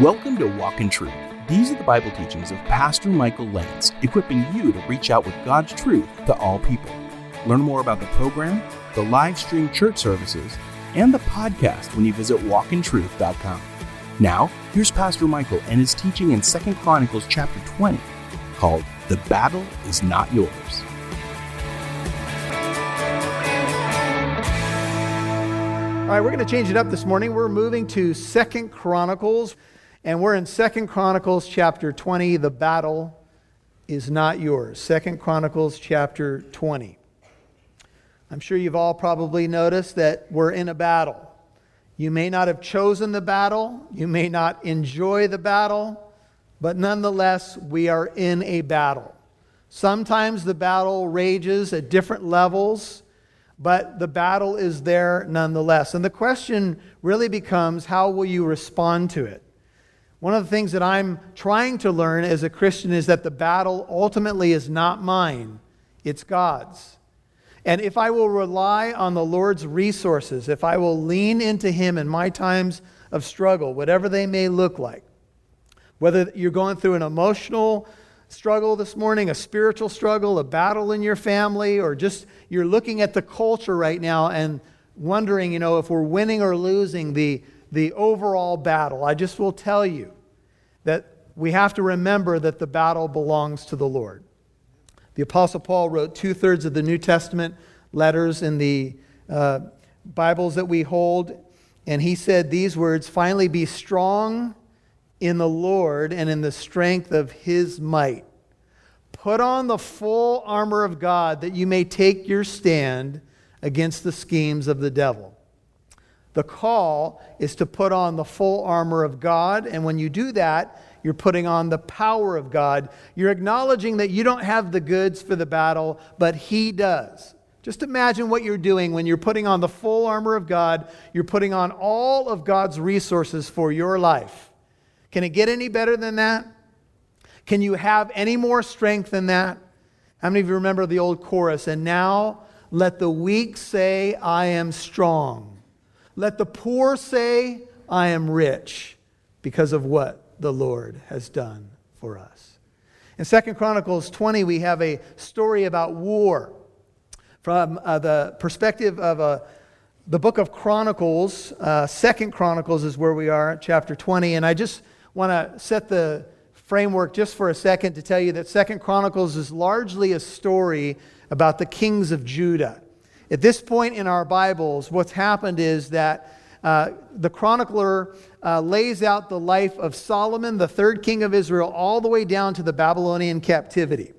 Welcome to Walk in Truth. These are the Bible teachings of Pastor Michael Lance, equipping you to reach out with God's truth to all people. Learn more about the program, the live stream church services, and the podcast when you visit walkintruth.com. Now, here's Pastor Michael and his teaching in 2 Chronicles chapter 20 called The Battle is Not Yours. All right, we're going to change it up this morning. We're moving to Second Chronicles. And we're in Second Chronicles chapter 20. The battle is not yours. Second Chronicles chapter 20. I'm sure you've all probably noticed that we're in a battle. You may not have chosen the battle, you may not enjoy the battle, but nonetheless, we are in a battle. Sometimes the battle rages at different levels, but the battle is there nonetheless. And the question really becomes how will you respond to it? One of the things that I'm trying to learn as a Christian is that the battle ultimately is not mine, it's God's. And if I will rely on the Lord's resources, if I will lean into Him in my times of struggle, whatever they may look like, whether you're going through an emotional struggle this morning, a spiritual struggle, a battle in your family, or just you're looking at the culture right now and wondering, you know, if we're winning or losing the, the overall battle, I just will tell you that we have to remember that the battle belongs to the Lord. The Apostle Paul wrote two thirds of the New Testament letters in the uh, Bibles that we hold, and he said these words Finally, be strong in the Lord and in the strength of his might. Put on the full armor of God that you may take your stand against the schemes of the devil. The call is to put on the full armor of God. And when you do that, you're putting on the power of God. You're acknowledging that you don't have the goods for the battle, but He does. Just imagine what you're doing when you're putting on the full armor of God. You're putting on all of God's resources for your life. Can it get any better than that? Can you have any more strength than that? How many of you remember the old chorus? And now let the weak say, I am strong. Let the poor say, I am rich because of what the Lord has done for us. In Second Chronicles 20, we have a story about war from uh, the perspective of uh, the book of Chronicles. Uh, Second Chronicles is where we are, chapter 20. And I just want to set the framework just for a second to tell you that Second Chronicles is largely a story about the kings of Judah. At this point in our Bibles, what's happened is that uh, the chronicler uh, lays out the life of Solomon, the third king of Israel, all the way down to the Babylonian captivity.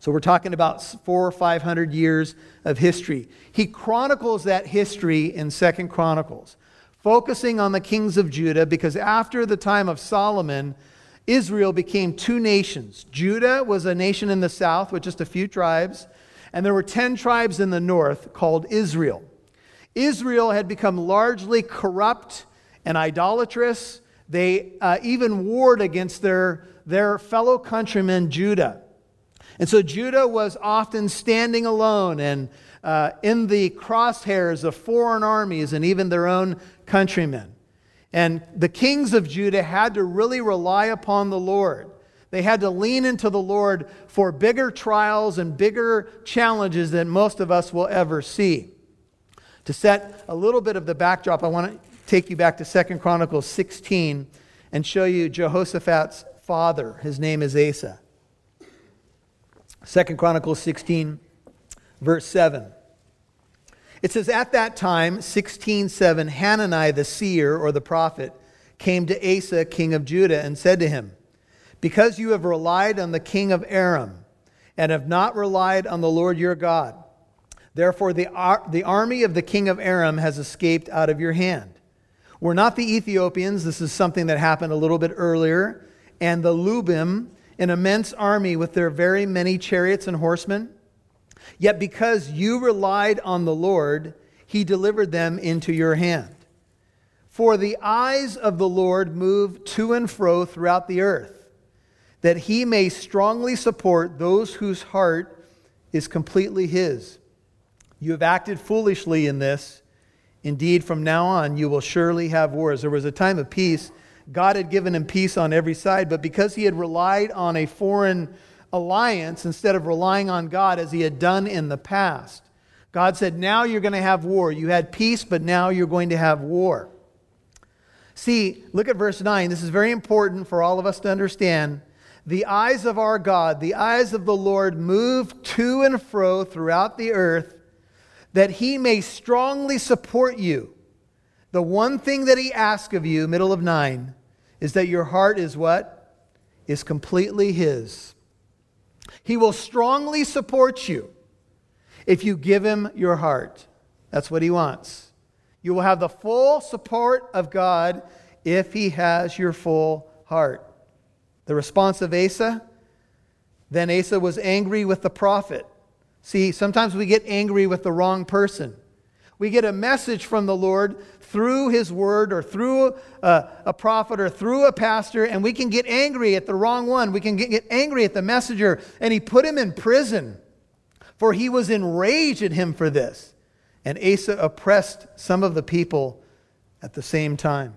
So we're talking about four or five hundred years of history. He chronicles that history in Second Chronicles, focusing on the kings of Judah, because after the time of Solomon, Israel became two nations. Judah was a nation in the south with just a few tribes, and there were 10 tribes in the north called Israel. Israel had become largely corrupt and idolatrous. They uh, even warred against their, their fellow countrymen, Judah. And so Judah was often standing alone and uh, in the crosshairs of foreign armies and even their own countrymen. And the kings of Judah had to really rely upon the Lord. They had to lean into the Lord for bigger trials and bigger challenges than most of us will ever see. To set a little bit of the backdrop, I want to take you back to Second Chronicles 16 and show you Jehoshaphat's father. His name is Asa. Second Chronicles 16, verse 7. It says, At that time, 16:7, Hanani the seer or the prophet came to Asa, king of Judah, and said to him, because you have relied on the king of Aram and have not relied on the Lord your God. Therefore, the, ar- the army of the king of Aram has escaped out of your hand. We're not the Ethiopians. This is something that happened a little bit earlier. And the Lubim, an immense army with their very many chariots and horsemen. Yet because you relied on the Lord, he delivered them into your hand. For the eyes of the Lord move to and fro throughout the earth that he may strongly support those whose heart is completely his. You have acted foolishly in this. Indeed, from now on, you will surely have wars. There was a time of peace God had given him peace on every side, but because he had relied on a foreign alliance instead of relying on God as he had done in the past, God said, Now you're going to have war. You had peace, but now you're going to have war. See, look at verse 9. This is very important for all of us to understand. The eyes of our God, the eyes of the Lord, move to and fro throughout the earth that he may strongly support you. The one thing that he asks of you, middle of 9, is that your heart is what? Is completely his. He will strongly support you if you give him your heart. That's what he wants. You will have the full support of God if he has your full heart. The response of Asa then Asa was angry with the prophet. See, sometimes we get angry with the wrong person. We get a message from the Lord through his word or through a, a, prophet or through a pastor, and we can get angry at the wrong one. We can get, get angry at the messenger, and he put him in prison, for he was enraged at him for this. And Asa oppressed some of the people at the same time.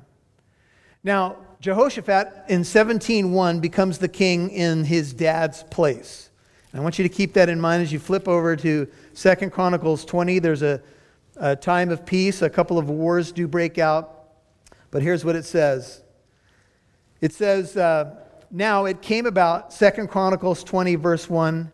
Now, Jehoshaphat in 17:1 becomes the king in his dad's place. And I want you to keep that in mind as you flip over to 2 Chronicles 20. There's a, a time of peace, a couple of wars do break out. But here's what it says. It says, uh, Now it came about, 2 Chronicles 20, verse 1,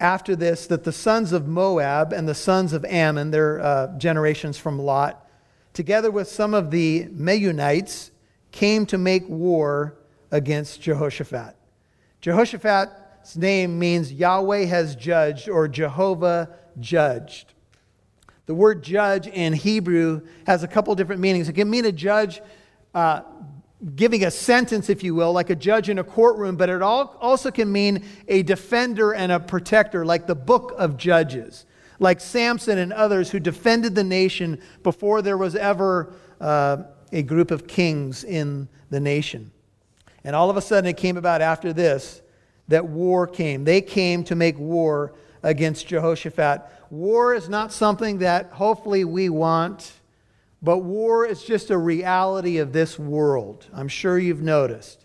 after this that the sons of Moab and the sons of Ammon, their uh, generations from Lot, together with some of the Meunites, came to make war against Jehoshaphat. Jehoshaphat's name means Yahweh has judged or Jehovah judged. The word judge in Hebrew has a couple different meanings. It can mean a judge uh, giving a sentence, if you will, like a judge in a courtroom, but it also can mean a defender and a protector, like the book of Judges, like Samson and others who defended the nation before there was ever uh, a group of kings in the nation. And all of a sudden, it came about after this that war came. They came to make war against Jehoshaphat. War is not something that hopefully we want but war is just a reality of this world. I'm sure you've noticed.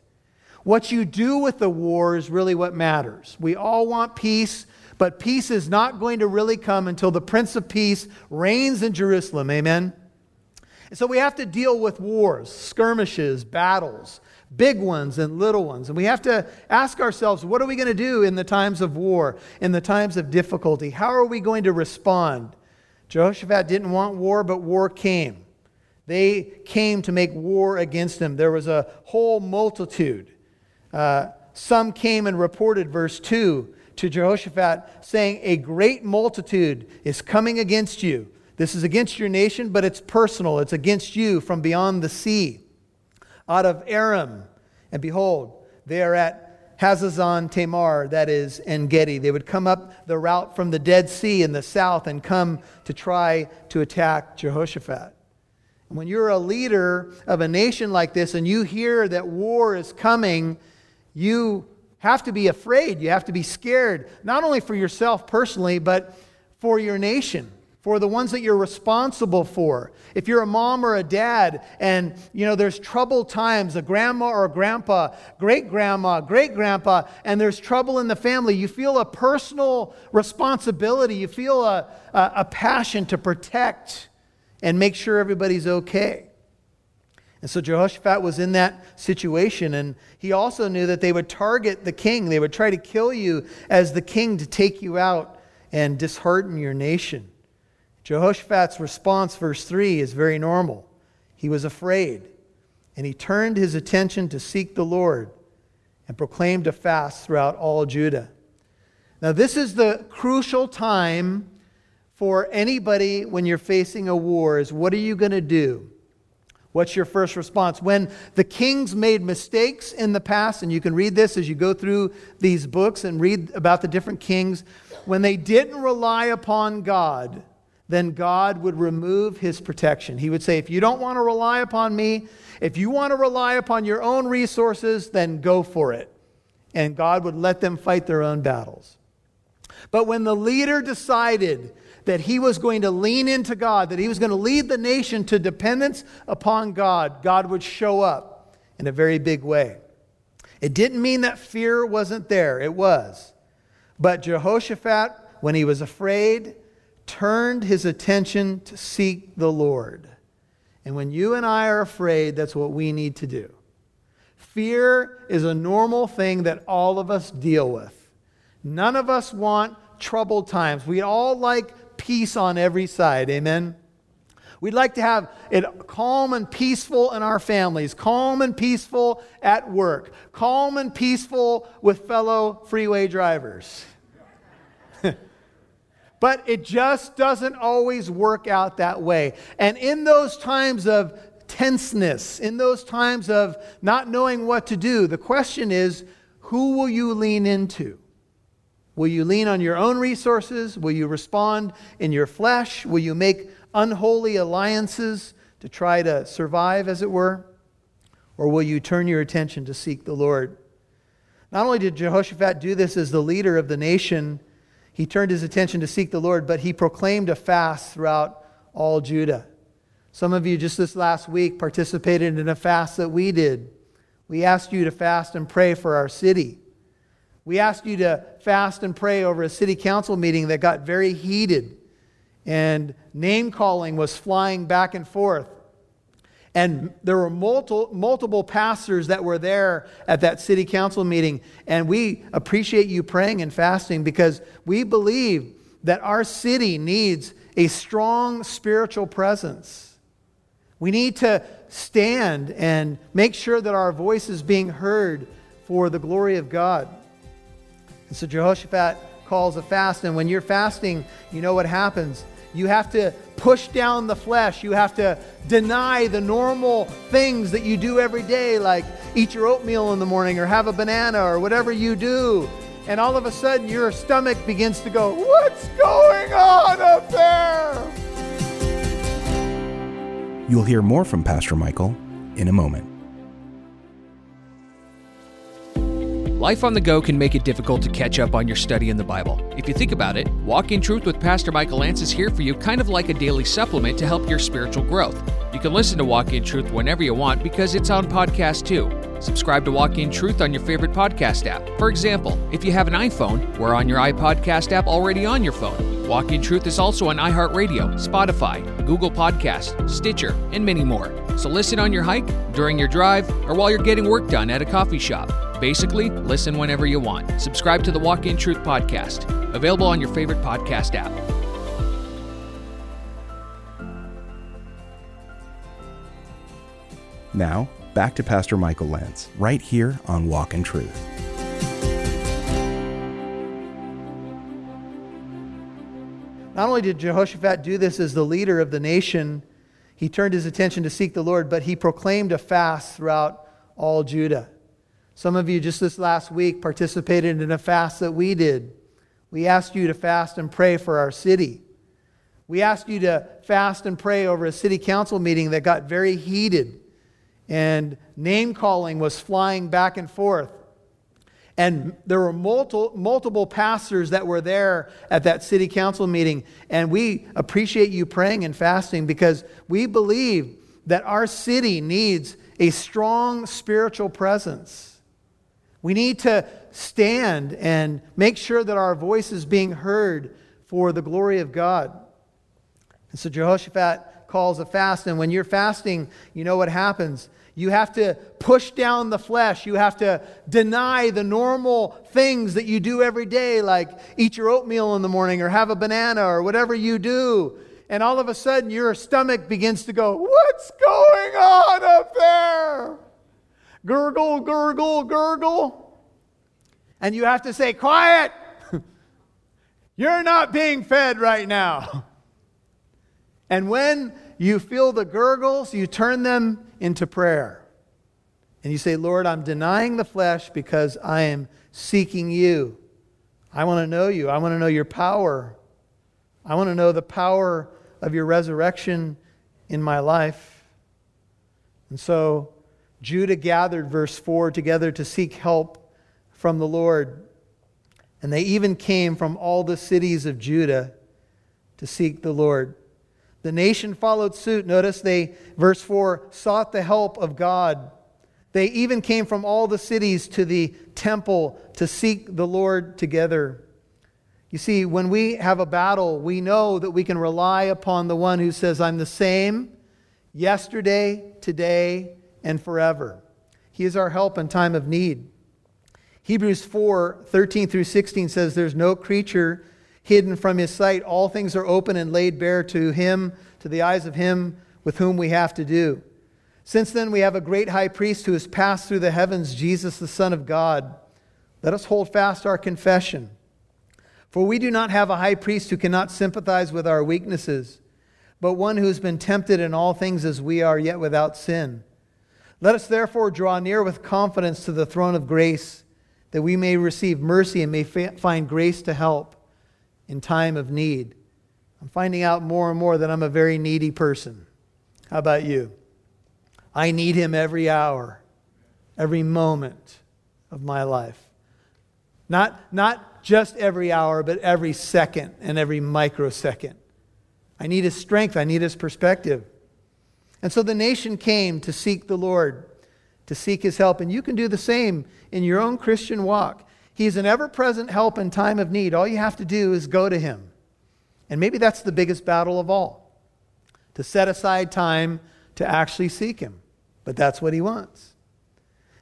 What you do with the war is really what matters. We all want peace, but peace is not going to really come until the Prince of Peace reigns in Jerusalem. Amen? And so we have to deal with wars, skirmishes, battles, big ones and little ones. And we have to ask ourselves what are we going to do in the times of war, in the times of difficulty? How are we going to respond? Jehoshaphat didn't want war, but war came. They came to make war against him. There was a whole multitude. Uh, some came and reported, verse 2, to Jehoshaphat, saying, A great multitude is coming against you. This is against your nation, but it's personal. It's against you from beyond the sea, out of Aram. And behold, they are at Hazazon Tamar, that is, En Gedi. They would come up the route from the Dead Sea in the south and come to try to attack Jehoshaphat. And When you're a leader of a nation like this and you hear that war is coming, you have to be afraid. You have to be scared, not only for yourself personally, but for your nation, for the ones that you're responsible for. If you're a mom or a dad and you know there's troubled times, a grandma or a grandpa, great grandma, great grandpa, and there's trouble in the family, you feel a personal responsibility. You feel a, a, a passion to protect and make sure everybody's okay. And so Jehoshaphat was in that situation, and he also knew that they would target the king. They would try to kill you as the king to take you out and dishearten your nation. Jehoshaphat's response, verse 3, is very normal. He was afraid, and he turned his attention to seek the Lord and proclaimed a fast throughout all Judah. Now, this is the crucial time for anybody when you're facing a war is what are you going to do? What's your first response? When the kings made mistakes in the past, and you can read this as you go through these books and read about the different kings, when they didn't rely upon God, then God would remove his protection. He would say, If you don't want to rely upon me, if you want to rely upon your own resources, then go for it. And God would let them fight their own battles. But when the leader decided that he was going to lean into God, that he was going to lead the nation to dependence upon God, God would show up in a very big way. It didn't mean that fear wasn't there, it was. But Jehoshaphat, when he was afraid, turned his attention to seek the Lord. And when you and I are afraid, that's what we need to do. Fear is a normal thing that all of us deal with. None of us want troubled times. We all like peace on every side. Amen? We'd like to have it calm and peaceful in our families, calm and peaceful at work, calm and peaceful with fellow freeway drivers. but it just doesn't always work out that way. And in those times of tenseness, in those times of not knowing what to do, the question is who will you lean into? Will you lean on your own resources? Will you respond in your flesh? Will you make unholy alliances to try to survive, as it were? Or will you turn your attention to seek the Lord? Not only did Jehoshaphat do this as the leader of the nation, he turned his attention to seek the Lord, but he proclaimed a fast throughout all Judah. Some of you just this last week participated in a fast that we did. We asked you to fast and pray for our city. We asked you to fast and pray over a city council meeting that got very heated and name calling was flying back and forth. And there were multiple, multiple pastors that were there at that city council meeting. And we appreciate you praying and fasting because we believe that our city needs a strong spiritual presence. We need to stand and make sure that our voice is being heard for the glory of God. And so Jehoshaphat calls a fast. And when you're fasting, you know what happens. You have to push down the flesh. You have to deny the normal things that you do every day, like eat your oatmeal in the morning or have a banana or whatever you do. And all of a sudden, your stomach begins to go, What's going on up there? You'll hear more from Pastor Michael in a moment. Life on the go can make it difficult to catch up on your study in the Bible. If you think about it, Walk in Truth with Pastor Michael Lance is here for you kind of like a daily supplement to help your spiritual growth. You can listen to Walk in Truth whenever you want because it's on podcast too. Subscribe to Walk in Truth on your favorite podcast app. For example, if you have an iPhone, we're on your iPodcast app already on your phone. Walk in Truth is also on iHeartRadio, Spotify, Google Podcast, Stitcher, and many more. So listen on your hike, during your drive, or while you're getting work done at a coffee shop. Basically, listen whenever you want. Subscribe to the Walk in Truth podcast, available on your favorite podcast app. Now, back to Pastor Michael Lance, right here on Walk in Truth. Not only did Jehoshaphat do this as the leader of the nation, he turned his attention to seek the Lord, but he proclaimed a fast throughout all Judah. Some of you just this last week participated in a fast that we did. We asked you to fast and pray for our city. We asked you to fast and pray over a city council meeting that got very heated, and name calling was flying back and forth. And there were multiple, multiple pastors that were there at that city council meeting. And we appreciate you praying and fasting because we believe that our city needs a strong spiritual presence. We need to stand and make sure that our voice is being heard for the glory of God. And so Jehoshaphat calls a fast, and when you're fasting, you know what happens. You have to push down the flesh. You have to deny the normal things that you do every day, like eat your oatmeal in the morning or have a banana or whatever you do. And all of a sudden, your stomach begins to go, What's going on up there? Gurgle, gurgle, gurgle. And you have to say, Quiet! You're not being fed right now. And when you feel the gurgles, you turn them into prayer. And you say, Lord, I'm denying the flesh because I am seeking you. I want to know you. I want to know your power. I want to know the power of your resurrection in my life. And so Judah gathered, verse 4, together to seek help from the Lord. And they even came from all the cities of Judah to seek the Lord. The nation followed suit. Notice they, verse 4, sought the help of God. They even came from all the cities to the temple to seek the Lord together. You see, when we have a battle, we know that we can rely upon the one who says, I'm the same yesterday, today, and forever. He is our help in time of need. Hebrews 4 13 through 16 says, There's no creature hidden from his sight. All things are open and laid bare to him, to the eyes of him with whom we have to do. Since then, we have a great high priest who has passed through the heavens, Jesus, the Son of God. Let us hold fast our confession. For we do not have a high priest who cannot sympathize with our weaknesses, but one who has been tempted in all things as we are, yet without sin. Let us therefore draw near with confidence to the throne of grace, that we may receive mercy and may find grace to help in time of need. I'm finding out more and more that I'm a very needy person. How about you? I need him every hour, every moment of my life. Not, not just every hour, but every second and every microsecond. I need his strength, I need his perspective. And so the nation came to seek the Lord, to seek his help. And you can do the same in your own Christian walk. He's an ever present help in time of need. All you have to do is go to him. And maybe that's the biggest battle of all to set aside time to actually seek him. But that's what he wants.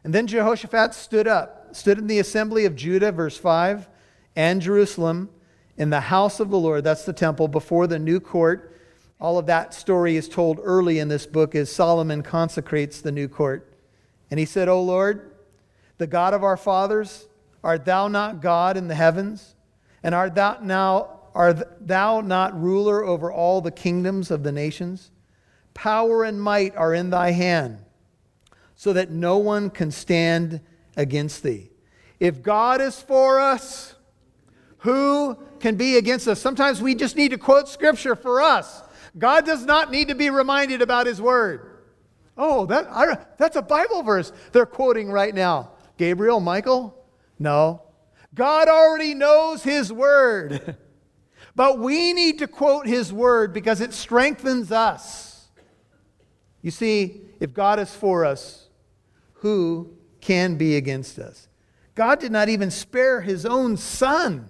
And then Jehoshaphat stood up, stood in the assembly of Judah, verse 5, and Jerusalem, in the house of the Lord, that's the temple, before the new court. All of that story is told early in this book as Solomon consecrates the new court. And he said, O Lord, the God of our fathers, art thou not God in the heavens? And art thou now art thou not ruler over all the kingdoms of the nations? Power and might are in thy hand so that no one can stand against thee. If God is for us, who can be against us? Sometimes we just need to quote scripture for us. God does not need to be reminded about his word. Oh, that, I, that's a Bible verse they're quoting right now. Gabriel, Michael? No. God already knows his word. but we need to quote his word because it strengthens us. You see, if God is for us, who can be against us? God did not even spare his own son.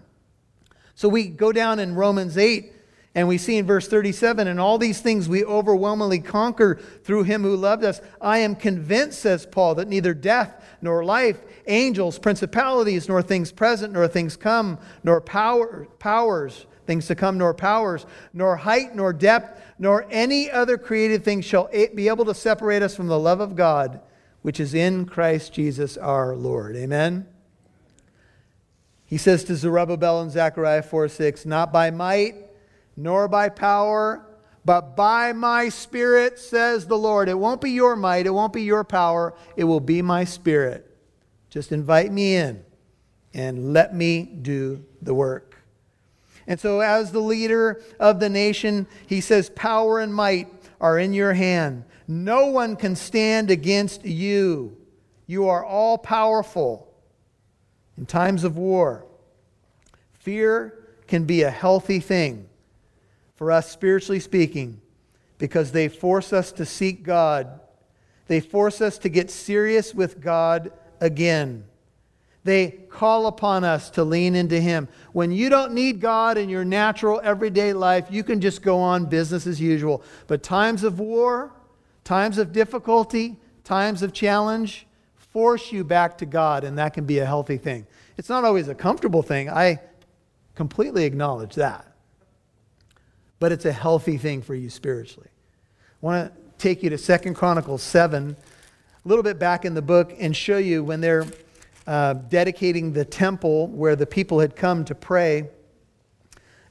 So we go down in Romans 8 and we see in verse 37 and all these things we overwhelmingly conquer through him who loved us. I am convinced, says Paul, that neither death nor life, angels, principalities, nor things present, nor things come, nor power, powers, things to come, nor powers, nor height, nor depth, nor any other created thing shall be able to separate us from the love of God which is in Christ Jesus our Lord. Amen? He says to Zerubbabel in Zechariah 4 6, Not by might, nor by power, but by my spirit, says the Lord. It won't be your might, it won't be your power, it will be my spirit. Just invite me in and let me do the work. And so, as the leader of the nation, he says, Power and might are in your hand. No one can stand against you. You are all powerful in times of war. Fear can be a healthy thing for us, spiritually speaking, because they force us to seek God. They force us to get serious with God again. They call upon us to lean into Him. When you don't need God in your natural everyday life, you can just go on business as usual. But times of war, Times of difficulty, times of challenge force you back to God, and that can be a healthy thing. It's not always a comfortable thing. I completely acknowledge that. But it's a healthy thing for you spiritually. I want to take you to Second Chronicles 7, a little bit back in the book, and show you when they're uh, dedicating the temple where the people had come to pray.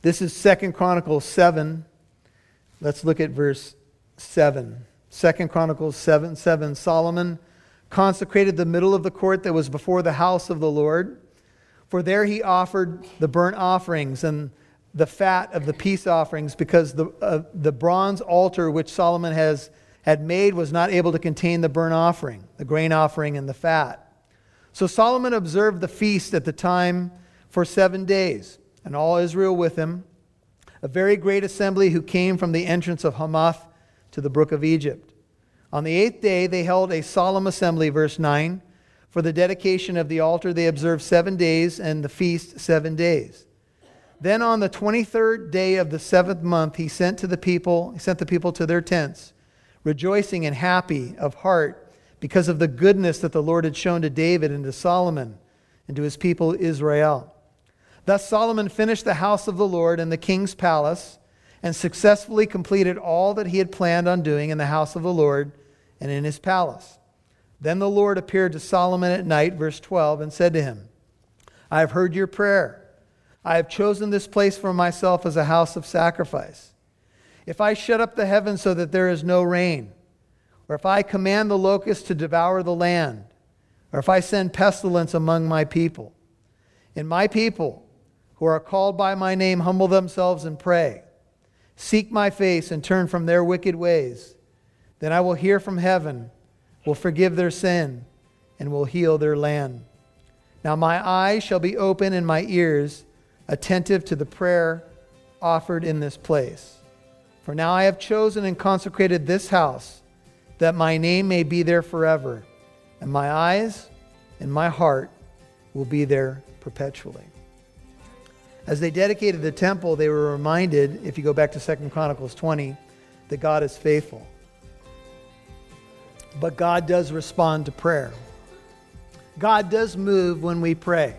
This is Second Chronicles 7. Let's look at verse 7. Second Chronicles 7 7. Solomon consecrated the middle of the court that was before the house of the Lord. For there he offered the burnt offerings and the fat of the peace offerings, because the, uh, the bronze altar which Solomon has, had made was not able to contain the burnt offering, the grain offering, and the fat. So Solomon observed the feast at the time for seven days, and all Israel with him, a very great assembly who came from the entrance of Hamath to the brook of Egypt. On the eighth day, they held a solemn assembly, verse 9. For the dedication of the altar, they observed seven days, and the feast seven days. Then on the 23rd day of the seventh month, he sent to the people, he sent the people to their tents, rejoicing and happy of heart because of the goodness that the Lord had shown to David and to Solomon and to his people Israel. Thus Solomon finished the house of the Lord and the king's palace and successfully completed all that he had planned on doing in the house of the Lord and in his palace. Then the Lord appeared to Solomon at night, verse 12, and said to him, I have heard your prayer I have chosen this place for myself as a house of sacrifice. If I shut up the heavens so that there is no rain, or if I command the locusts to devour the land, or if I send pestilence among my people, and my people who are called by my name humble themselves and pray, seek my face and turn from their wicked ways, then I will hear from heaven, will forgive their sin, and will heal their land. Now my eyes shall be open and my ears attentive to the prayer offered in this place. For now I have chosen and consecrated this house, that my name may be there forever, and my eyes and my heart will be there perpetually. As they dedicated the temple, they were reminded, if you go back to 2 Chronicles 20, that God is faithful. But God does respond to prayer. God does move when we pray.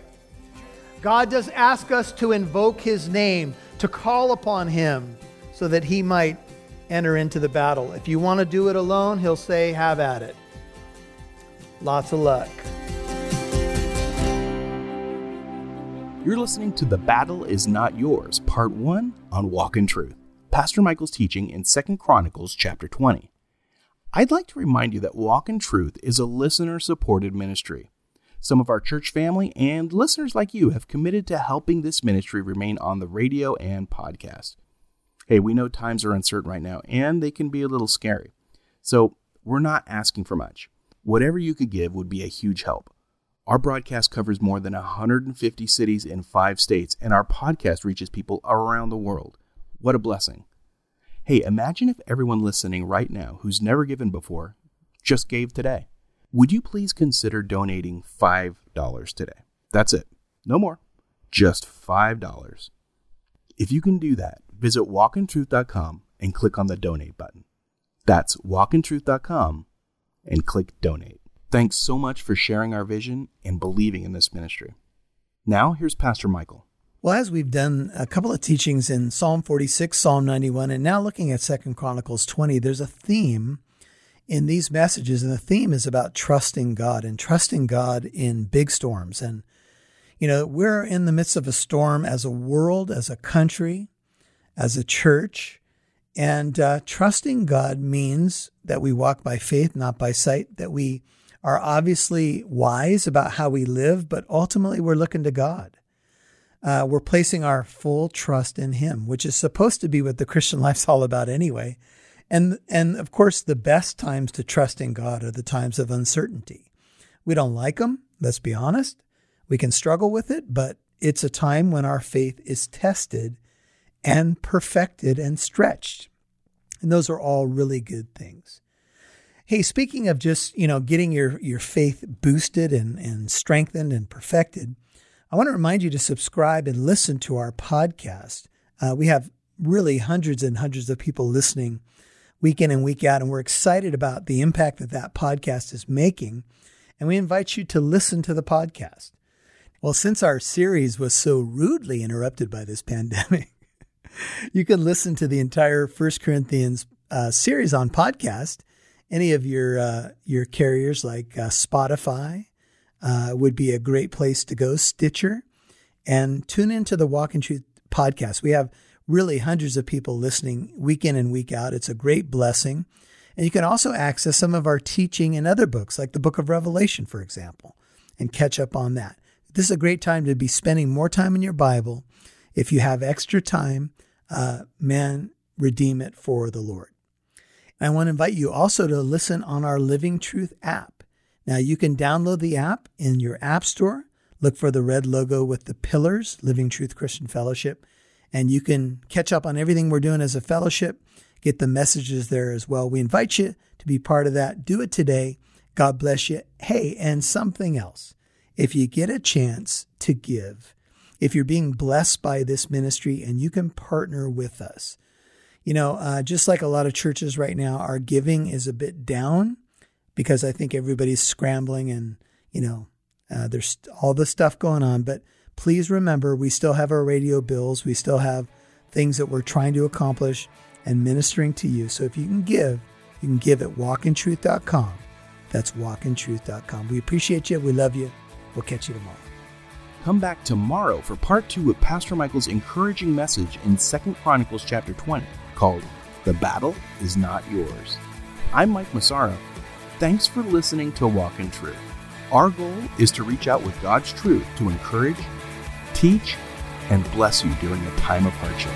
God does ask us to invoke his name, to call upon him so that he might enter into the battle. If you want to do it alone, he'll say, Have at it. Lots of luck. You're listening to The Battle Is Not Yours, Part 1 on Walk in Truth. Pastor Michael's teaching in 2 Chronicles chapter 20. I'd like to remind you that Walk in Truth is a listener supported ministry. Some of our church family and listeners like you have committed to helping this ministry remain on the radio and podcast. Hey, we know times are uncertain right now and they can be a little scary. So we're not asking for much. Whatever you could give would be a huge help. Our broadcast covers more than 150 cities in five states, and our podcast reaches people around the world. What a blessing. Hey, imagine if everyone listening right now who's never given before just gave today would you please consider donating $5 today? That's it. No more. Just $5. If you can do that, visit walkintruth.com and click on the donate button. That's walkintruth.com and click donate. Thanks so much for sharing our vision and believing in this ministry. Now, here's Pastor Michael. Well, as we've done a couple of teachings in Psalm 46, Psalm 91, and now looking at Second Chronicles 20, there's a theme in these messages, and the theme is about trusting God and trusting God in big storms. And, you know, we're in the midst of a storm as a world, as a country, as a church. And uh, trusting God means that we walk by faith, not by sight, that we are obviously wise about how we live, but ultimately we're looking to God. Uh, we're placing our full trust in Him, which is supposed to be what the Christian life's all about anyway. And, and of course, the best times to trust in God are the times of uncertainty. We don't like them, let's be honest. We can struggle with it, but it's a time when our faith is tested and perfected and stretched. And those are all really good things. Hey, speaking of just, you know, getting your, your faith boosted and, and strengthened and perfected, I want to remind you to subscribe and listen to our podcast. Uh, we have really hundreds and hundreds of people listening week in and week out. And we're excited about the impact that that podcast is making. And we invite you to listen to the podcast. Well, since our series was so rudely interrupted by this pandemic, you can listen to the entire First Corinthians uh, series on podcast. Any of your uh, your carriers like uh, Spotify uh, would be a great place to go. Stitcher, and tune into the Walk in Truth podcast. We have really hundreds of people listening week in and week out. It's a great blessing. And you can also access some of our teaching in other books, like the book of Revelation, for example, and catch up on that. This is a great time to be spending more time in your Bible. If you have extra time, uh, man, redeem it for the Lord. I want to invite you also to listen on our Living Truth app. Now, you can download the app in your App Store. Look for the red logo with the pillars, Living Truth Christian Fellowship and you can catch up on everything we're doing as a fellowship, get the messages there as well. We invite you to be part of that. Do it today. God bless you. Hey, and something else. If you get a chance to give, if you're being blessed by this ministry and you can partner with us, you know, uh, just like a lot of churches right now, our giving is a bit down because I think everybody's scrambling and, you know, uh, there's all the stuff going on. But please remember, we still have our radio bills. We still have things that we're trying to accomplish and ministering to you. So if you can give, you can give at walkintruth.com. That's walkintruth.com. We appreciate you. We love you. We'll catch you tomorrow. Come back tomorrow for part two of Pastor Michael's encouraging message in Second Chronicles chapter 20 called The Battle Is Not Yours. I'm Mike Massaro. Thanks for listening to Walk in Truth. Our goal is to reach out with God's truth to encourage, teach, and bless you during a time of hardship.